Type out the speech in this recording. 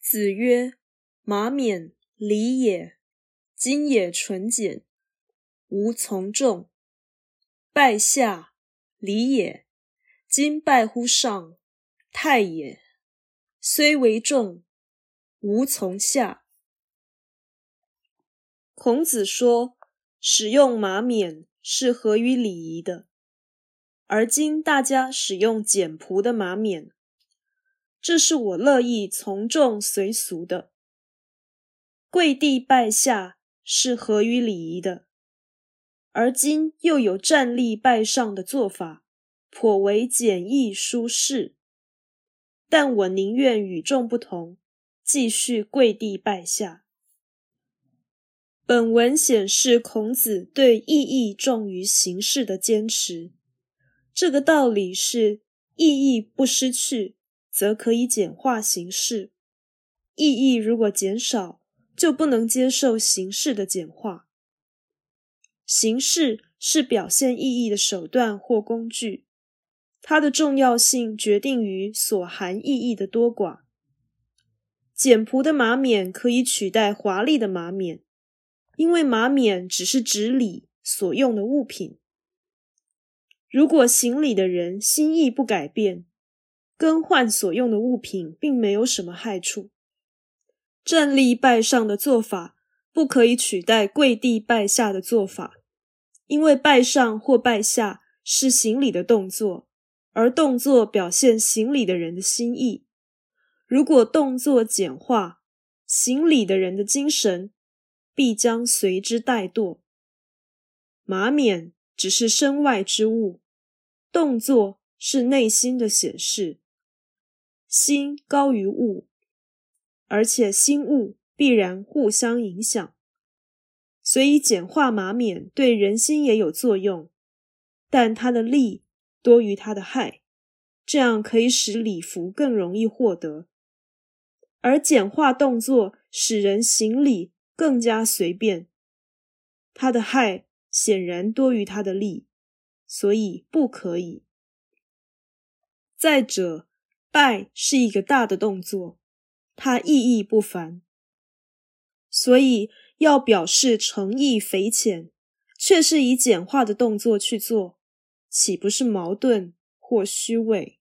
子曰：“马冕，礼也。今也纯简，无从众。拜下，礼也。今拜乎上，太也。虽为众，无从下。”孔子说，使用马冕是合于礼仪的，而今大家使用简朴的马冕。这是我乐意从众随俗的，跪地拜下是合于礼仪的，而今又有站立拜上的做法，颇为简易舒适。但我宁愿与众不同，继续跪地拜下。本文显示孔子对意义重于形式的坚持，这个道理是意义不失去。则可以简化形式，意义如果减少，就不能接受形式的简化。形式是表现意义的手段或工具，它的重要性决定于所含意义的多寡。简朴的马冕可以取代华丽的马冕，因为马冕只是指礼所用的物品。如果行礼的人心意不改变，更换所用的物品，并没有什么害处。站立拜上的做法不可以取代跪地拜下的做法，因为拜上或拜下是行礼的动作，而动作表现行礼的人的心意。如果动作简化，行礼的人的精神必将随之怠惰。马冕只是身外之物，动作是内心的显示。心高于物，而且心物必然互相影响，所以简化马冕对人心也有作用，但它的利多于它的害，这样可以使礼服更容易获得，而简化动作使人行礼更加随便，它的害显然多于它的利，所以不可以。再者。拜是一个大的动作，它意义不凡，所以要表示诚意匪浅，却是以简化的动作去做，岂不是矛盾或虚伪？